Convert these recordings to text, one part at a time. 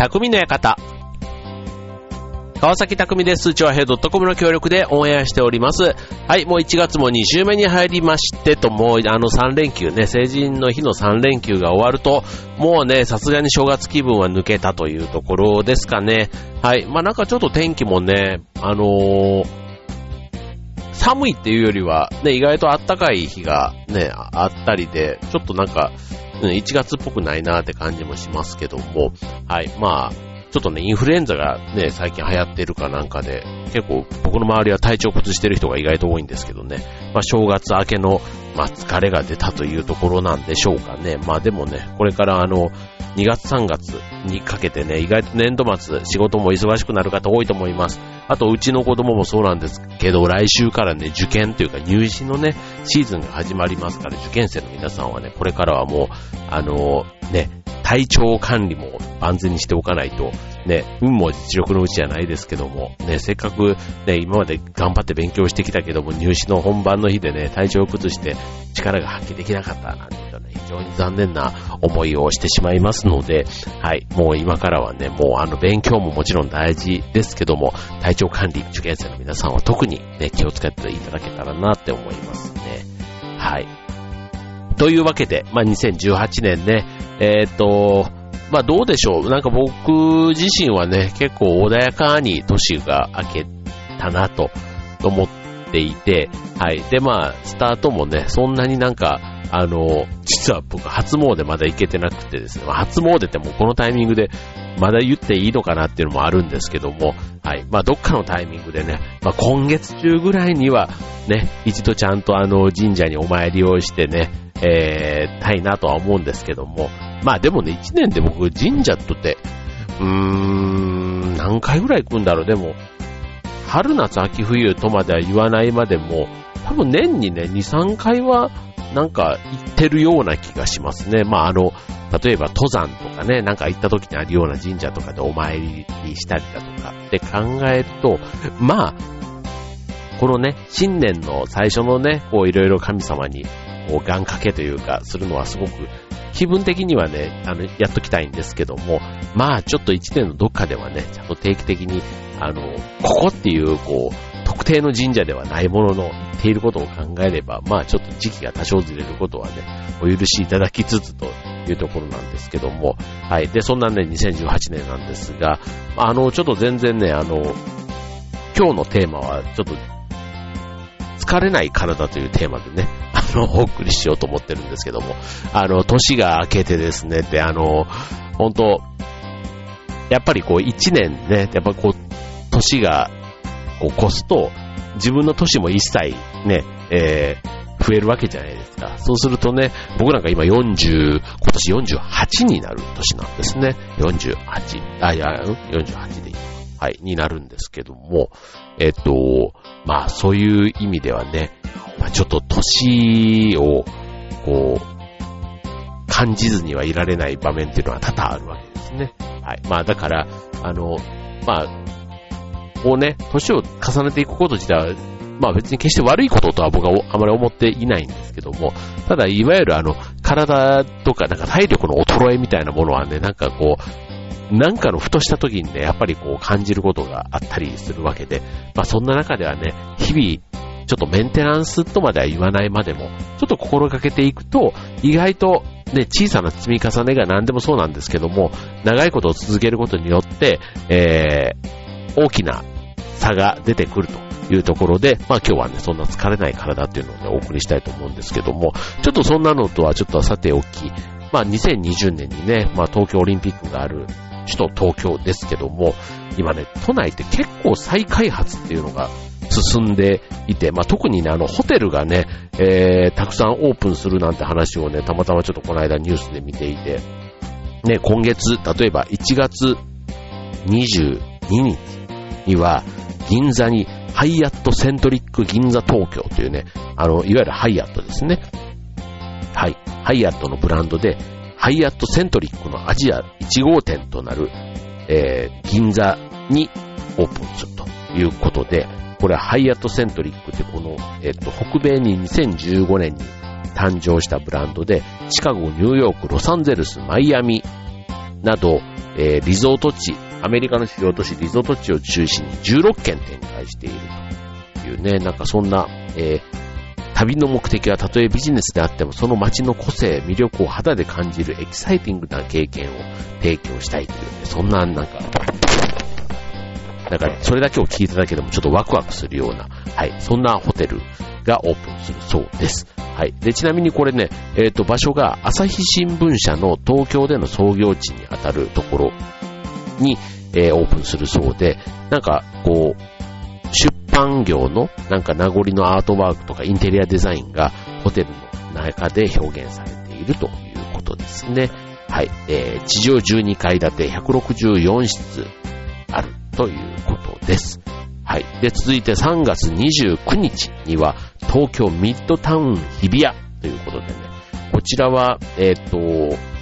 匠の館。川崎匠です。チョアヘドットコムの協力でオンエアしております。はい、もう1月も2週目に入りましてと、もうあの3連休ね、成人の日の3連休が終わると、もうね、さすがに正月気分は抜けたというところですかね。はい、まあなんかちょっと天気もね、あのー、寒いっていうよりは、ね、意外と暖かい日がね、あったりで、ちょっとなんか、1月っぽくないなーって感じもしますけども、はい、まあ、ちょっとね、インフルエンザがね、最近流行ってるかなんかで、結構僕の周りは体調崩してる人が意外と多いんですけどね、まあ正月明けの、まあ疲れが出たというところなんでしょうかね。まあでもね、これからあの、2月3月にかけてね、意外と年度末、仕事も忙しくなる方多いと思います。あと、うちの子供もそうなんですけど、来週からね、受験というか入試のね、シーズンが始まりますから、受験生の皆さんはね、これからはもう、あの、ね、体調管理も万全にしておかないと、ね、運も実力のうちじゃないですけども、ね、せっかくね、今まで頑張って勉強してきたけども、入試の本番の日でね、体調を崩して力が発揮できなかったなんていうね、非常に残念な思いをしてしまいますので、はい、もう今からはね、もうあの勉強ももちろん大事ですけども、体調管理、受験生の皆さんは特にね、気をつけていただけたらなって思いますね。はい。というわけで、まあ、2018年ね、えっ、と、まあ、どうでしょう。なんか僕自身はね、結構穏やかに年が明けたなと思っていて、はい。で、まあ、スタートもね、そんなになんか、あの、実は僕初詣まだ行けてなくてですね、ま、初詣ってもうこのタイミングでまだ言っていいのかなっていうのもあるんですけども、はい。まあ、どっかのタイミングでね、まあ、今月中ぐらいにはね、一度ちゃんとあの神社にお参りをしてね、えー、たいなとは思うんですけども、まあでもね、一年で僕神社とって、うーん、何回ぐらい行くんだろう。でも、春夏秋冬とまでは言わないまでも、多分年にね、2、3回はなんか行ってるような気がしますね。まああの、例えば登山とかね、なんか行った時にあるような神社とかでお参りにしたりだとかって考えると、まあ、このね、新年の最初のね、こういろいろ神様にこう、願掛けというか、するのはすごく、気分的にはね、あの、やっときたいんですけども、まあ、ちょっと一年のどっかではね、ちゃんと定期的に、あの、ここっていう、こう、特定の神社ではないものの、言っていることを考えれば、まあ、ちょっと時期が多少ずれることはね、お許しいただきつつというところなんですけども、はい。で、そんなね、2018年なんですが、あの、ちょっと全然ね、あの、今日のテーマは、ちょっと、疲れない体というテーマでね、の、お送りしようと思ってるんですけども、あの、年が明けてですね、で、あの、本当やっぱりこう、一年ね、やっぱこう、年が、こう、越すと、自分の年も一切ね、えー、増えるわけじゃないですか。そうするとね、僕なんか今40、今年48になる年なんですね。48、あ、いや、48でいい。はい、になるんですけども、えっと、まあそういう意味ではね、まあ、ちょっと年を、こう、感じずにはいられない場面っていうのは多々あるわけですね。はい。まあだから、あの、まあ、こうね、年を重ねていくこと自体は、まあ別に決して悪いこととは僕はあまり思っていないんですけども、ただいわゆるあの、体とかなんか体力の衰えみたいなものはね、なんかこう、なんかのふとした時にね、やっぱりこう感じることがあったりするわけで、まあそんな中ではね、日々ちょっとメンテナンスとまでは言わないまでも、ちょっと心がけていくと、意外とね、小さな積み重ねが何でもそうなんですけども、長いことを続けることによって、えー、大きな差が出てくるというところで、まあ今日はね、そんな疲れない体っていうのをね、お送りしたいと思うんですけども、ちょっとそんなのとはちょっとさておき、まあ2020年にね、まあ東京オリンピックがある首都東京ですけども、今ね、都内って結構再開発っていうのが進んでいて、まあ、特にね、あの、ホテルがね、えー、たくさんオープンするなんて話をね、たまたまちょっとこの間ニュースで見ていて、ね、今月、例えば1月22日には、銀座にハイアットセントリック銀座東京というね、あの、いわゆるハイアットですね。はい。ハイアットのブランドで、ハイアットセントリックのアジア1号店となる、えー、銀座にオープンするということで、これハイアットセントリックってこの、えっと、北米に2015年に誕生したブランドで、シカゴ、ニューヨーク、ロサンゼルス、マイアミなど、えー、リゾート地、アメリカの主要都市リゾート地を中心に16件展開しているというね、なんかそんな、えー、旅の目的はたとえビジネスであってもその街の個性、魅力を肌で感じるエキサイティングな経験を提供したいというね、そんななんか、なんかそれだけを聞いただけでもちょっとワクワクするような、はい、そんなホテルがオープンするそうです。はい。で、ちなみにこれね、えっ、ー、と、場所が朝日新聞社の東京での創業地にあたるところに、えー、オープンするそうで、なんか、こう、出版業のなんか名残のアートワークとかインテリアデザインがホテルの中で表現されているということですね。はい。えー、地上12階建て164室あるということです。はい。で、続いて3月29日には東京ミッドタウン日比谷ということでね、こちらは、えっ、ー、と、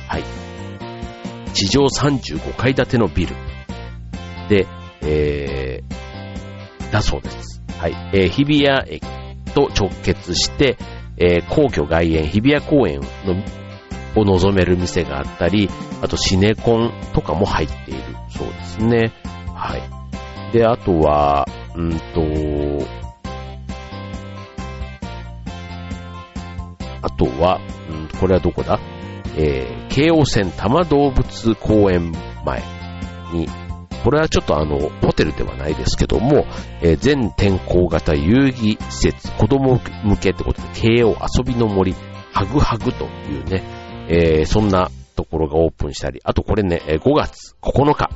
はい。地上35階建てのビルで、えー、だそうです。はい。えー、日比谷駅と直結して、えー、皇居外苑日比谷公園のを望める店があったり、あとシネコンとかも入っているそうですね。はい。で、あとは、うんと、あとは、うん、これはどこだ？えー、京王線多摩動物公園前にこれはちょっとあの、ホテルではないですけども、えー、全天候型遊戯施設、子供向けってことで、慶応遊びの森、ハグハグというね、えー、そんなところがオープンしたり、あとこれね、5月9日、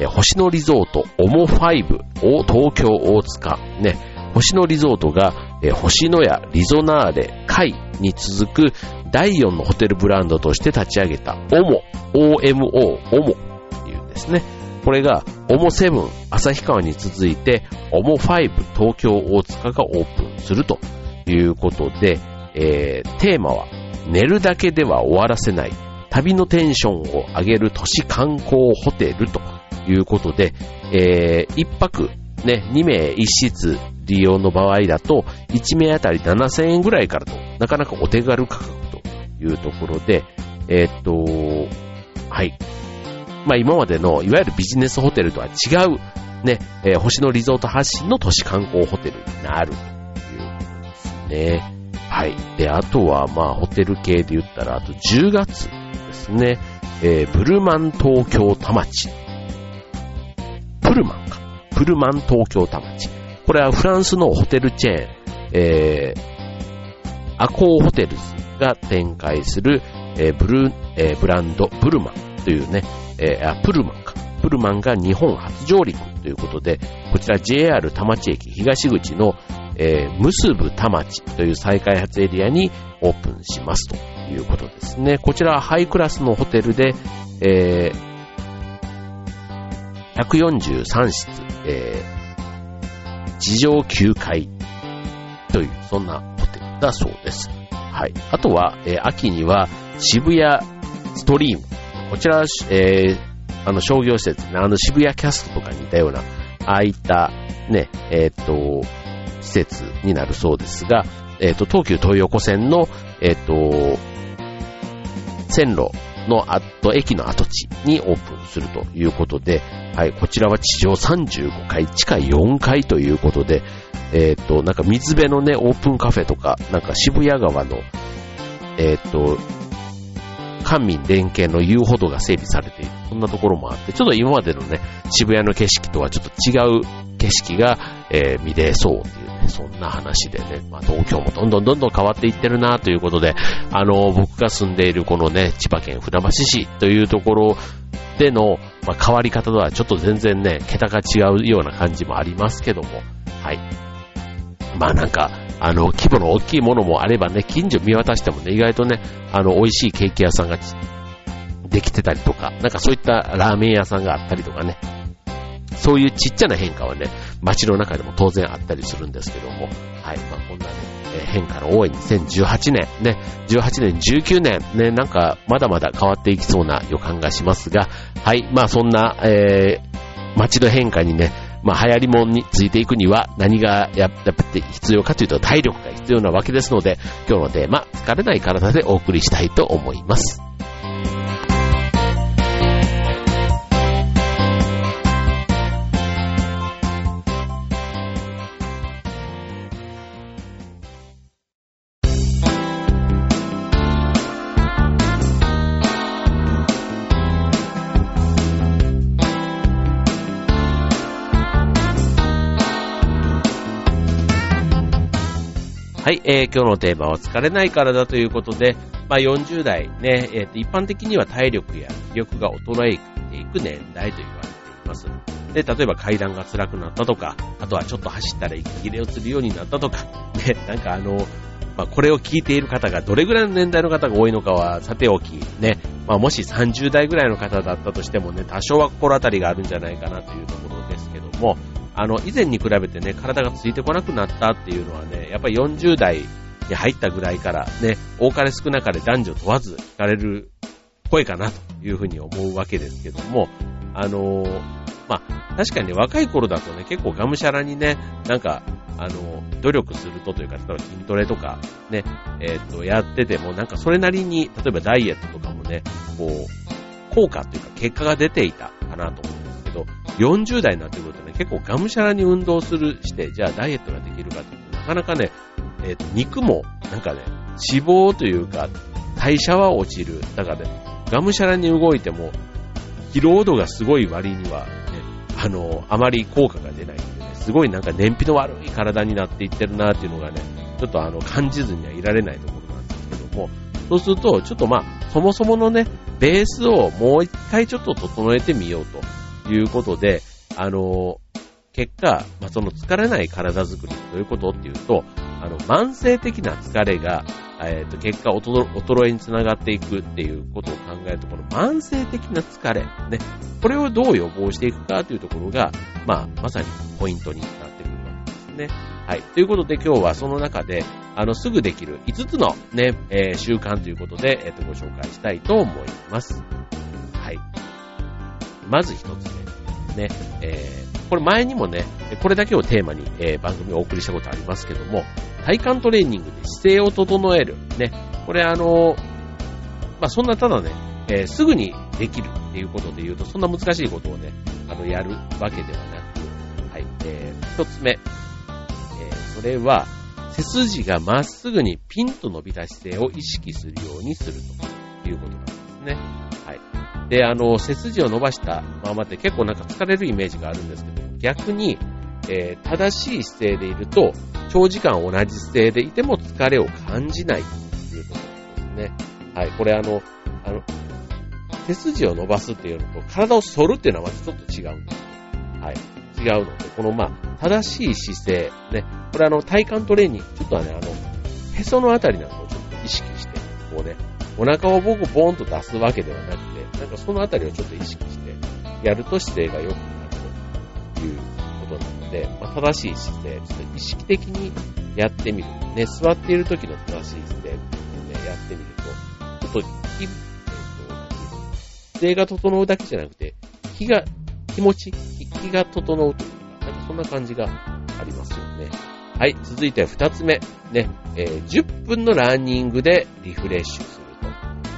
えー、星野リゾート、オモ5、東京大塚、ね、星野リゾートが、えー、星野屋、リゾナーレ、海に続く第4のホテルブランドとして立ち上げた、オモ、OMO、オモっていうんですね。これが、オモ7、旭川に続いて、オモ5、東京大塚がオープンするということで、えー、テーマは、寝るだけでは終わらせない、旅のテンションを上げる都市観光ホテルということで、えー、1泊、ね、2名1室利用の場合だと、1名あたり7000円ぐらいからと、なかなかお手軽価格というところで、えー、っと、はい、まあ今までのいわゆるビジネスホテルとは違う、ね、えー、星野リゾート発信の都市観光ホテルになるということですね。はい。で、あとはまあホテル系で言ったら、あと10月ですね、えー、ブルマン東京田町。プルマンか。プルマン東京田町。これはフランスのホテルチェーン、えー、アコーホテルズが展開する、えー、ブル、えー、ブランド、ブルマンというね、えー、あ、プルマンか。プルマンが日本初上陸ということで、こちら JR 田町駅東口の、えー、ムスブ田町という再開発エリアにオープンしますということですね。こちらはハイクラスのホテルで、えー、143室、えー、地上9階という、そんなホテルだそうです。はい。あとは、えー、秋には渋谷ストリームこちら、えー、あの商業施設、あの渋谷キャストとかに似たような、ああいったね、えっ、と、施設になるそうですが、えっ、と、東急東横線の、えっ、と、線路の後、駅の跡地にオープンするということで、はい、こちらは地上35階、地下4階ということで、えっ、と、なんか水辺のね、オープンカフェとか、なんか渋谷川の、えっ、と、官民連携の遊歩道が整備されている。そんなところもあって、ちょっと今までのね、渋谷の景色とはちょっと違う景色が、えー、見れそうっていうね、そんな話でね、まあ、東京もどんどんどんどん変わっていってるなということで、あの、僕が住んでいるこのね、千葉県船橋市というところでの、まあ、変わり方とはちょっと全然ね、桁が違うような感じもありますけども、はい。まあなんか、あの、規模の大きいものもあればね、近所見渡してもね、意外とね、あの、美味しいケーキ屋さんができてたりとか、なんかそういったラーメン屋さんがあったりとかね、そういうちっちゃな変化はね、街の中でも当然あったりするんですけども、はい、まあこんなね、変化の多い2018年、ね、18年、19年、ね、なんかまだまだ変わっていきそうな予感がしますが、はい、まあそんな、えー、街の変化にね、まあ、流行りもんについていくには何がやっぱり必要かというと体力が必要なわけですので、今日のテーマ、疲れない体でお送りしたいと思います。はい、えー、今日のテーマは疲れない体ということで、まあ、40代ね、えー、一般的には体力や気力が衰えていく年代と言われています。で、例えば階段が辛くなったとか、あとはちょっと走ったら息切れをするようになったとか、ね、なんかあの、まあ、これを聞いている方がどれぐらいの年代の方が多いのかはさておき、ね、まあ、もし30代ぐらいの方だったとしてもね、多少は心当たりがあるんじゃないかなというところですけども、あの、以前に比べてね、体がついてこなくなったっていうのはね、やっぱり40代に入ったぐらいからね、多かれ少なかれ男女問わず聞かれる声かなというふうに思うわけですけども、あのー、まあ、確かにね、若い頃だとね、結構がむしゃらにね、なんか、あの、努力するとというか、例えば筋トレとかね、えっ、と、やってても、なんかそれなりに、例えばダイエットとかもね、こう、効果というか結果が出ていたかなとど、40代になってくるとね、結構がむしゃらに運動するして、じゃあダイエットができるかっていうと、なかなかね、えっ、と、肉も、なんかね、脂肪というか、代謝は落ちる。だからね、がむしゃらに動いても、疲労度がすごい割には、ね、あの、あまり効果が出ないんでね、すごいなんか燃費の悪い体になっていってるなっていうのがね、ちょっとあの、感じずにはいられないところなんですけども、そうすると、ちょっとまあ、そもそものね、ベースをもう一回ちょっと整えてみようということで、あの、結果、まあ、その疲れない体づくりどういうことっていうと、あの、慢性的な疲れが、えっ、ー、と、結果衰えにつながっていくっていうことを考えると、この慢性的な疲れ、ね、これをどう予防していくかというところが、まあ、まさにポイントになってくるわけですね。はい。ということで今日はその中で、あの、すぐできる5つのね、えー、習慣ということで、えっ、ー、と、ご紹介したいと思います。まず1つ目。ね、えー、これ前にもね、これだけをテーマに、えー、番組をお送りしたことありますけども、体幹トレーニングで姿勢を整える。ね。これあの、まあ、そんなただね、えー、すぐにできるっていうことで言うと、そんな難しいことをね、あの、やるわけではなく、はい、えー、一つ目、えー、それは、背筋がまっすぐにピンと伸びた姿勢を意識するようにするということですね。はい。で、あの、背筋を伸ばしたままって結構なんか疲れるイメージがあるんですけど、逆に、えー、正しい姿勢でいると、長時間同じ姿勢でいても疲れを感じないということですね。はい、これあの、あの、背筋を伸ばすっていうのと、体を反るっていうのはまたちょっと違うんです。はい。違うので、このまあ、正しい姿勢、ね、これあの、体幹トレーニング、ちょっとはね、あの、へそのあたりなんかをちょっと意識して、こうね、お腹を僕ボーンと出すわけではなくて、なんかそのあたりをちょっと意識して、やると姿勢が良くなるということなので、まあ、正しい姿勢、ちょっと意識的にやってみる。ね、座っている時の正しい姿勢っていうのをね、やってみると、ちょっと、気、えっ、と、姿勢が整うだけじゃなくて、気が、気持ち、気が整うというか、なんかそんな感じがありますよね。はい、続いて二つ目。ね、えー、10分のランニングでリフレッシュ。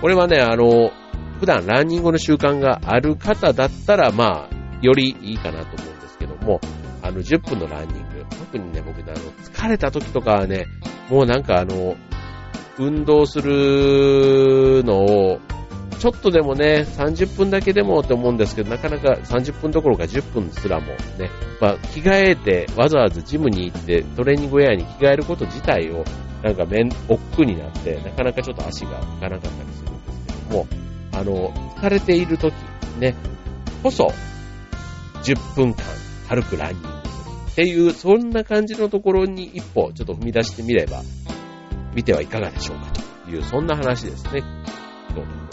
これはね、あの、普段ランニングの習慣がある方だったら、まあ、よりいいかなと思うんですけども、あの、10分のランニング。特にね、僕ね、あの、疲れた時とかはね、もうなんかあの、運動するのを、ちょっとでもね、30分だけでもって思うんですけど、なかなか30分どころか10分すらもね、まあ、着替えて、わざわざジムに行って、トレーニングウェアに着替えること自体を、なんかめん、億劫になって、なかなかちょっと足が浮かなかったりするんですけども、あの、疲れている時、ね、こそ、10分間軽くランニングするっていう、そんな感じのところに一歩ちょっと踏み出してみれば、見てはいかがでしょうかという、そんな話ですね。今日の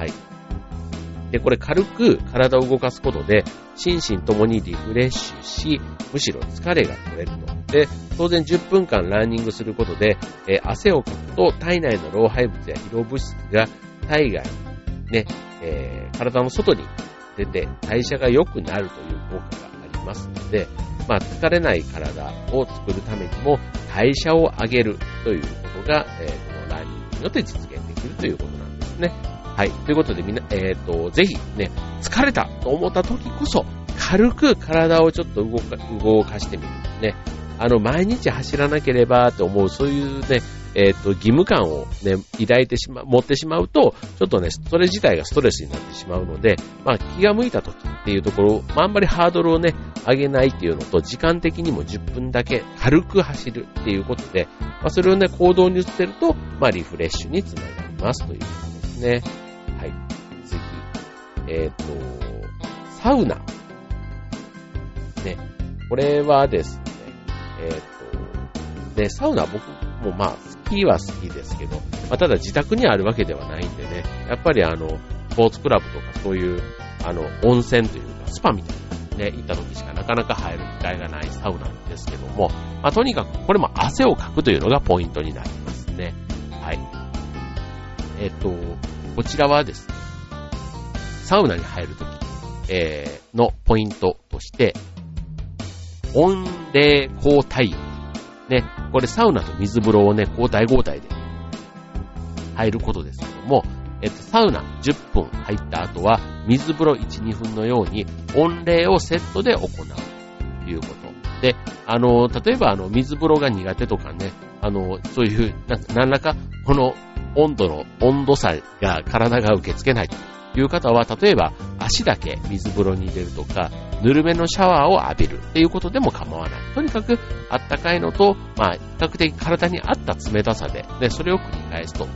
は。い。で、これ軽く体を動かすことで、心身ともにリフレッシュし、むしろ疲れが取れると。で、当然10分間ランニングすることで、えー、汗をかくと体内の老廃物や疲労物質が体外にね、えー、体の外に出て代謝が良くなるという効果がありますので、まあ、疲れない体を作るためにも代謝を上げるということが、えー、このランニングによって実現できるということなんですね。はい。ということでみんな、えっ、ー、と、ぜひね、疲れたと思った時こそ、軽く体をちょっと動か、動かしてみる。ね。あの、毎日走らなければって思う、そういうね、えっ、ー、と、義務感をね、抱いてしま、持ってしまうと、ちょっとね、それ自体がストレスになってしまうので、まあ、気が向いた時っていうところ、まあ、あんまりハードルをね、上げないっていうのと、時間的にも10分だけ軽く走るっていうことで、まあ、それをね、行動に移せると、まあ、リフレッシュにつながりますということですね。えっ、ー、と、サウナ。ね。これはですね、えっ、ー、と、で、サウナ僕もまあ、好きは好きですけど、まあ、ただ自宅にあるわけではないんでね、やっぱりあの、スポーツクラブとかそういう、あの、温泉というか、スパみたいなね、行った時しかなかなか入る機会がないサウナなんですけども、まあ、とにかくこれも汗をかくというのがポイントになりますね。はい。えっ、と、こちらはですね、サウナに入るとき、えー、のポイントとして、温冷交代ね、これサウナと水風呂をね、交代交代で入ることですけども、えっと、サウナ10分入った後は、水風呂1、2分のように、温冷をセットで行うということ。で、あの、例えばあの、水風呂が苦手とかね、あの、そういう、な何らか、この温度の温度差が体が受け付けないという方は、例えば足だけ水風呂に入れるとか、ぬるめのシャワーを浴びるっていうことでも構わない。とにかく、あったかいのと、まあ、比較的体に合った冷たさで、で、それを繰り返すというと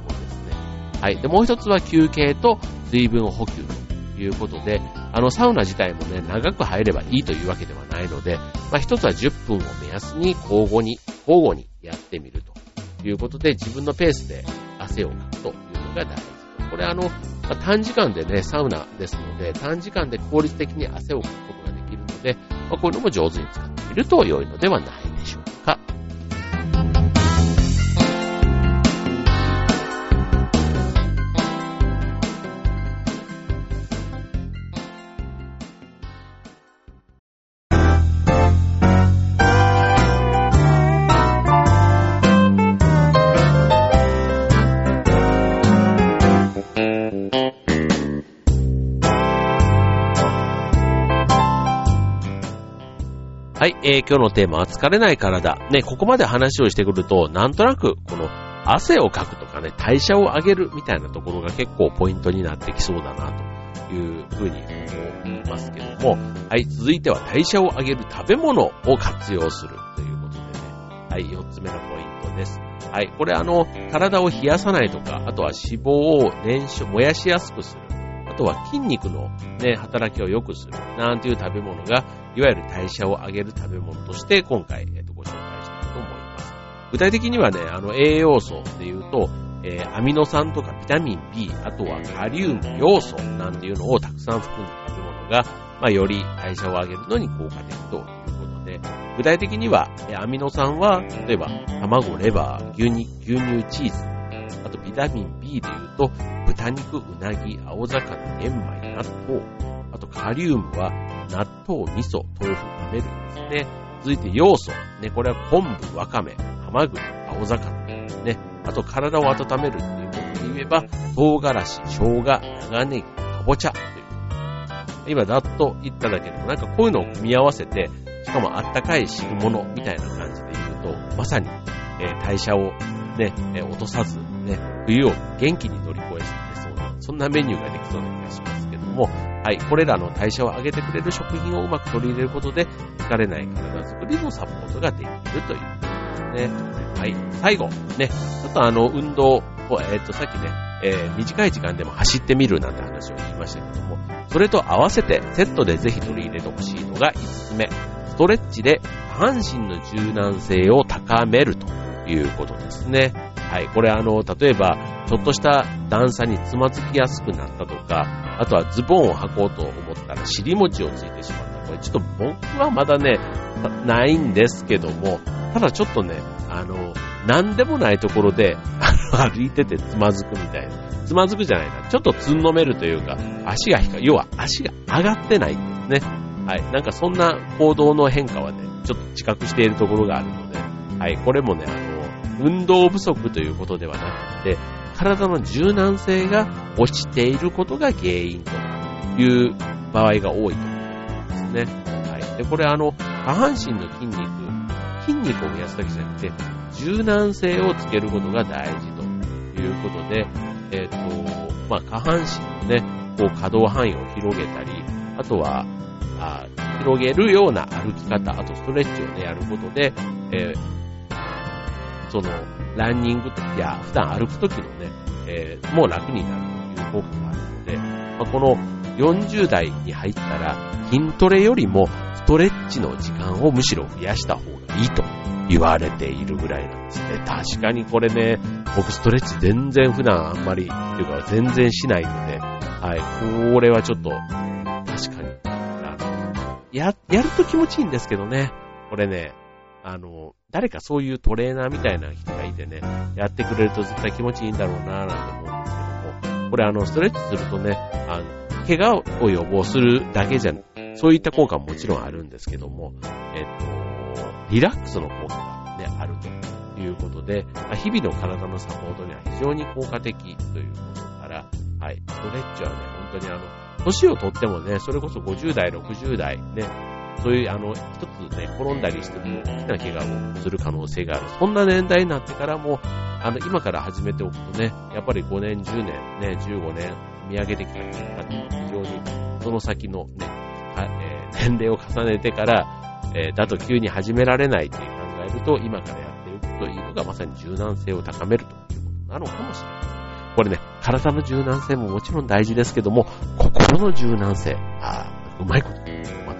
ころですね。はい。で、もう一つは休憩と水分補給ということで、あの、サウナ自体もね、長く入ればいいというわけではないので、まあ、一つは10分を目安に交互に、交互にやってみるということで、自分のペースで汗をかくというのが大事。これあの、まあ、短時間でね、サウナですので、短時間で効率的に汗をかくことができるので、まあ、こういうのも上手に使ってみると良いのではないでしょうか。い、えー、今日のテーマは疲れない体。ね、ここまで話をしてくると、なんとなく、この、汗をかくとかね、代謝を上げるみたいなところが結構ポイントになってきそうだな、というふうに思いますけども、はい、続いては代謝を上げる食べ物を活用するということでね、はい、四つ目のポイントです。はい、これあの、体を冷やさないとか、あとは脂肪を燃焼、燃やしやすくする。あとは筋肉のね、働きを良くする。なんていう食べ物がいわゆる代謝を上げる食べ物として今回、えっと、ご紹介したいと思います。具体的にはね、あの栄養素で言うと、えー、アミノ酸とかビタミン B、あとはカリウム、要素なんていうのをたくさん含んだ食べ物が、まあ、より代謝を上げるのに効果的ということで、具体的には、えアミノ酸は、例えば、卵、レバー、牛乳、牛乳、チーズ、あとビタミン B で言うと、豚肉、うなぎ、青魚、玄米、納豆、あとカリウムは納豆、味噌、豆腐、豆類ですね。続いて要素。ね、これは昆布、わかめ、ハマグリ、青魚。ね、あと体を温めるっていうことで言えば、唐辛子、生姜、長ネギ、かぼちゃという。今、ざっと言っただけでも、なんかこういうのを組み合わせて、しかもあったかい汁物みたいな感じで言うと、まさに、えー、代謝をね、えー、落とさず、ね、冬を元気に乗り越えそうな、そんなメニューができそうな気がしますけども、はい、これらの代謝を上げてくれる食品をうまく取り入れることで、疲れない体づくりのサポートができるということですね。はい、最後、ね、ちょっとあの、運動を、えっ、ー、と、さっきね、えー、短い時間でも走ってみるなんて話を言いましたけども、それと合わせてセットでぜひ取り入れてほしいのが5つ目。ストレッチで下半身の柔軟性を高めるということですね。はい。これあの、例えば、ちょっとした段差につまずきやすくなったとか、あとはズボンを履こうと思ったら尻餅をついてしまった。これちょっと僕はまだね、ないんですけども、ただちょっとね、あの、なんでもないところで、歩いててつまずくみたいな。つまずくじゃないな。ちょっとつんのめるというか、足が要は足が上がってないんですね。はい。なんかそんな行動の変化はね、ちょっと自覚しているところがあるので、はい。これもね、あの、運動不足ということではなくて、体の柔軟性が落ちていることが原因という場合が多いと思うんですね。はい。で、これあの、下半身の筋肉、筋肉を増やすだけじゃなくて、柔軟性をつけることが大事ということで、えっ、ー、と、まあ、下半身のね、こう可動範囲を広げたり、あとは、あ広げるような歩き方、あとストレッチをね、やることで、えー、その、ランニングや普段歩くときのね、えー、もう楽になるという効果があるので、まあ、この40代に入ったら筋トレよりもストレッチの時間をむしろ増やした方がいいと言われているぐらいなんですね。確かにこれね、僕ストレッチ全然普段あんまり、っていうか全然しないので、はい、これはちょっと、確かに、あの、や、やると気持ちいいんですけどね、これね、あの、誰かそういうトレーナーみたいな人がいてね、やってくれると絶対気持ちいいんだろうなぁなんて思うんですけども、これあの、ストレッチするとね、あの、怪我を予防するだけじゃ、そういった効果ももちろんあるんですけども、えっと、リラックスの効果がね、あるということで、日々の体のサポートには非常に効果的ということから、はい、ストレッチはね、本当にあの、年をとってもね、それこそ50代、60代、ね、そういう、あの、一つね、転んだりしても大きな怪我をする可能性がある。そんな年代になってからも、あの、今から始めておくとね、やっぱり5年、10年、ね、15年、見上げてきた結果って非常に、その先のね、えー、年齢を重ねてから、えー、だと急に始められないって考えると、今からやっておくというのがまさに柔軟性を高めるということなのかもしれない。これね、体の柔軟性ももちろん大事ですけども、心の柔軟性、ああうまいこと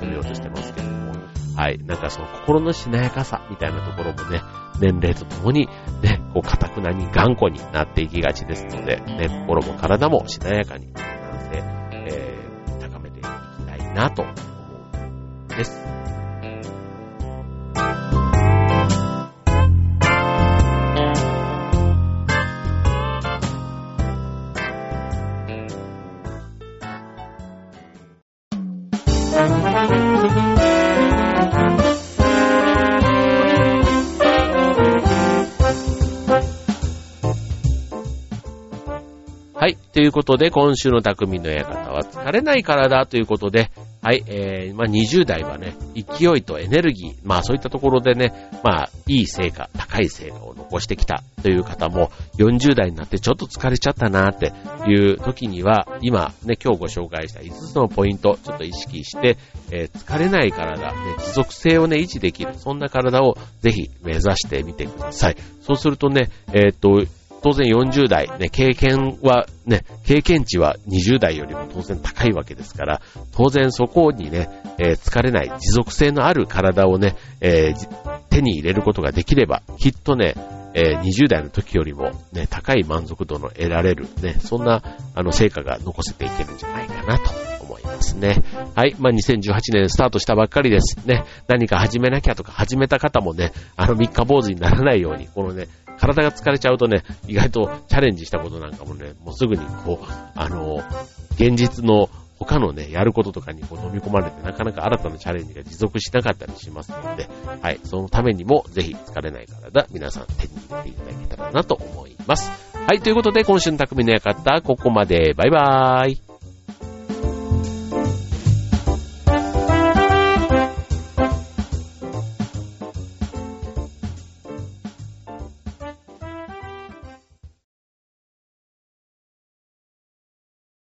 ってるようとしてますけれども、はい、なんかその心のしなやかさみたいなところもね、年齢とともにね、こう、かたくなに頑固になっていきがちですので、ね、心も体もしなやかに、なんで、えー、高めていきたいなと思うんです。ということで、今週の匠の館は疲れない体ということで、はい、えー、まあ、20代はね、勢いとエネルギー、まあそういったところでね、まあいい成果、高い成果を残してきたという方も、40代になってちょっと疲れちゃったなっていう時には、今ね、今日ご紹介した5つのポイント、ちょっと意識して、えー、疲れない体、ね、持続性をね、維持できる、そんな体をぜひ目指してみてください。そうするとね、えー、っと、当然40代、ね、経験は、ね、経験値は20代よりも当然高いわけですから、当然そこにね、えー、疲れない、持続性のある体をね、えー、手に入れることができれば、きっとね、えー、20代の時よりもね、高い満足度の得られる、ね、そんな、あの、成果が残せていけるんじゃないかなと思いますね。はい。まあ、2018年スタートしたばっかりです。ね、何か始めなきゃとか始めた方もね、あの、三日坊主にならないように、このね、体が疲れちゃうとね、意外とチャレンジしたことなんかもね、もうすぐにこう、あの、現実の他のね、やることとかにこう飲み込まれて、なかなか新たなチャレンジが持続しなかったりしますので、はい、そのためにもぜひ疲れない体、皆さん手に入れていただけたらなと思います。はい、ということで今週の匠の館、ここまで。バイバーイ。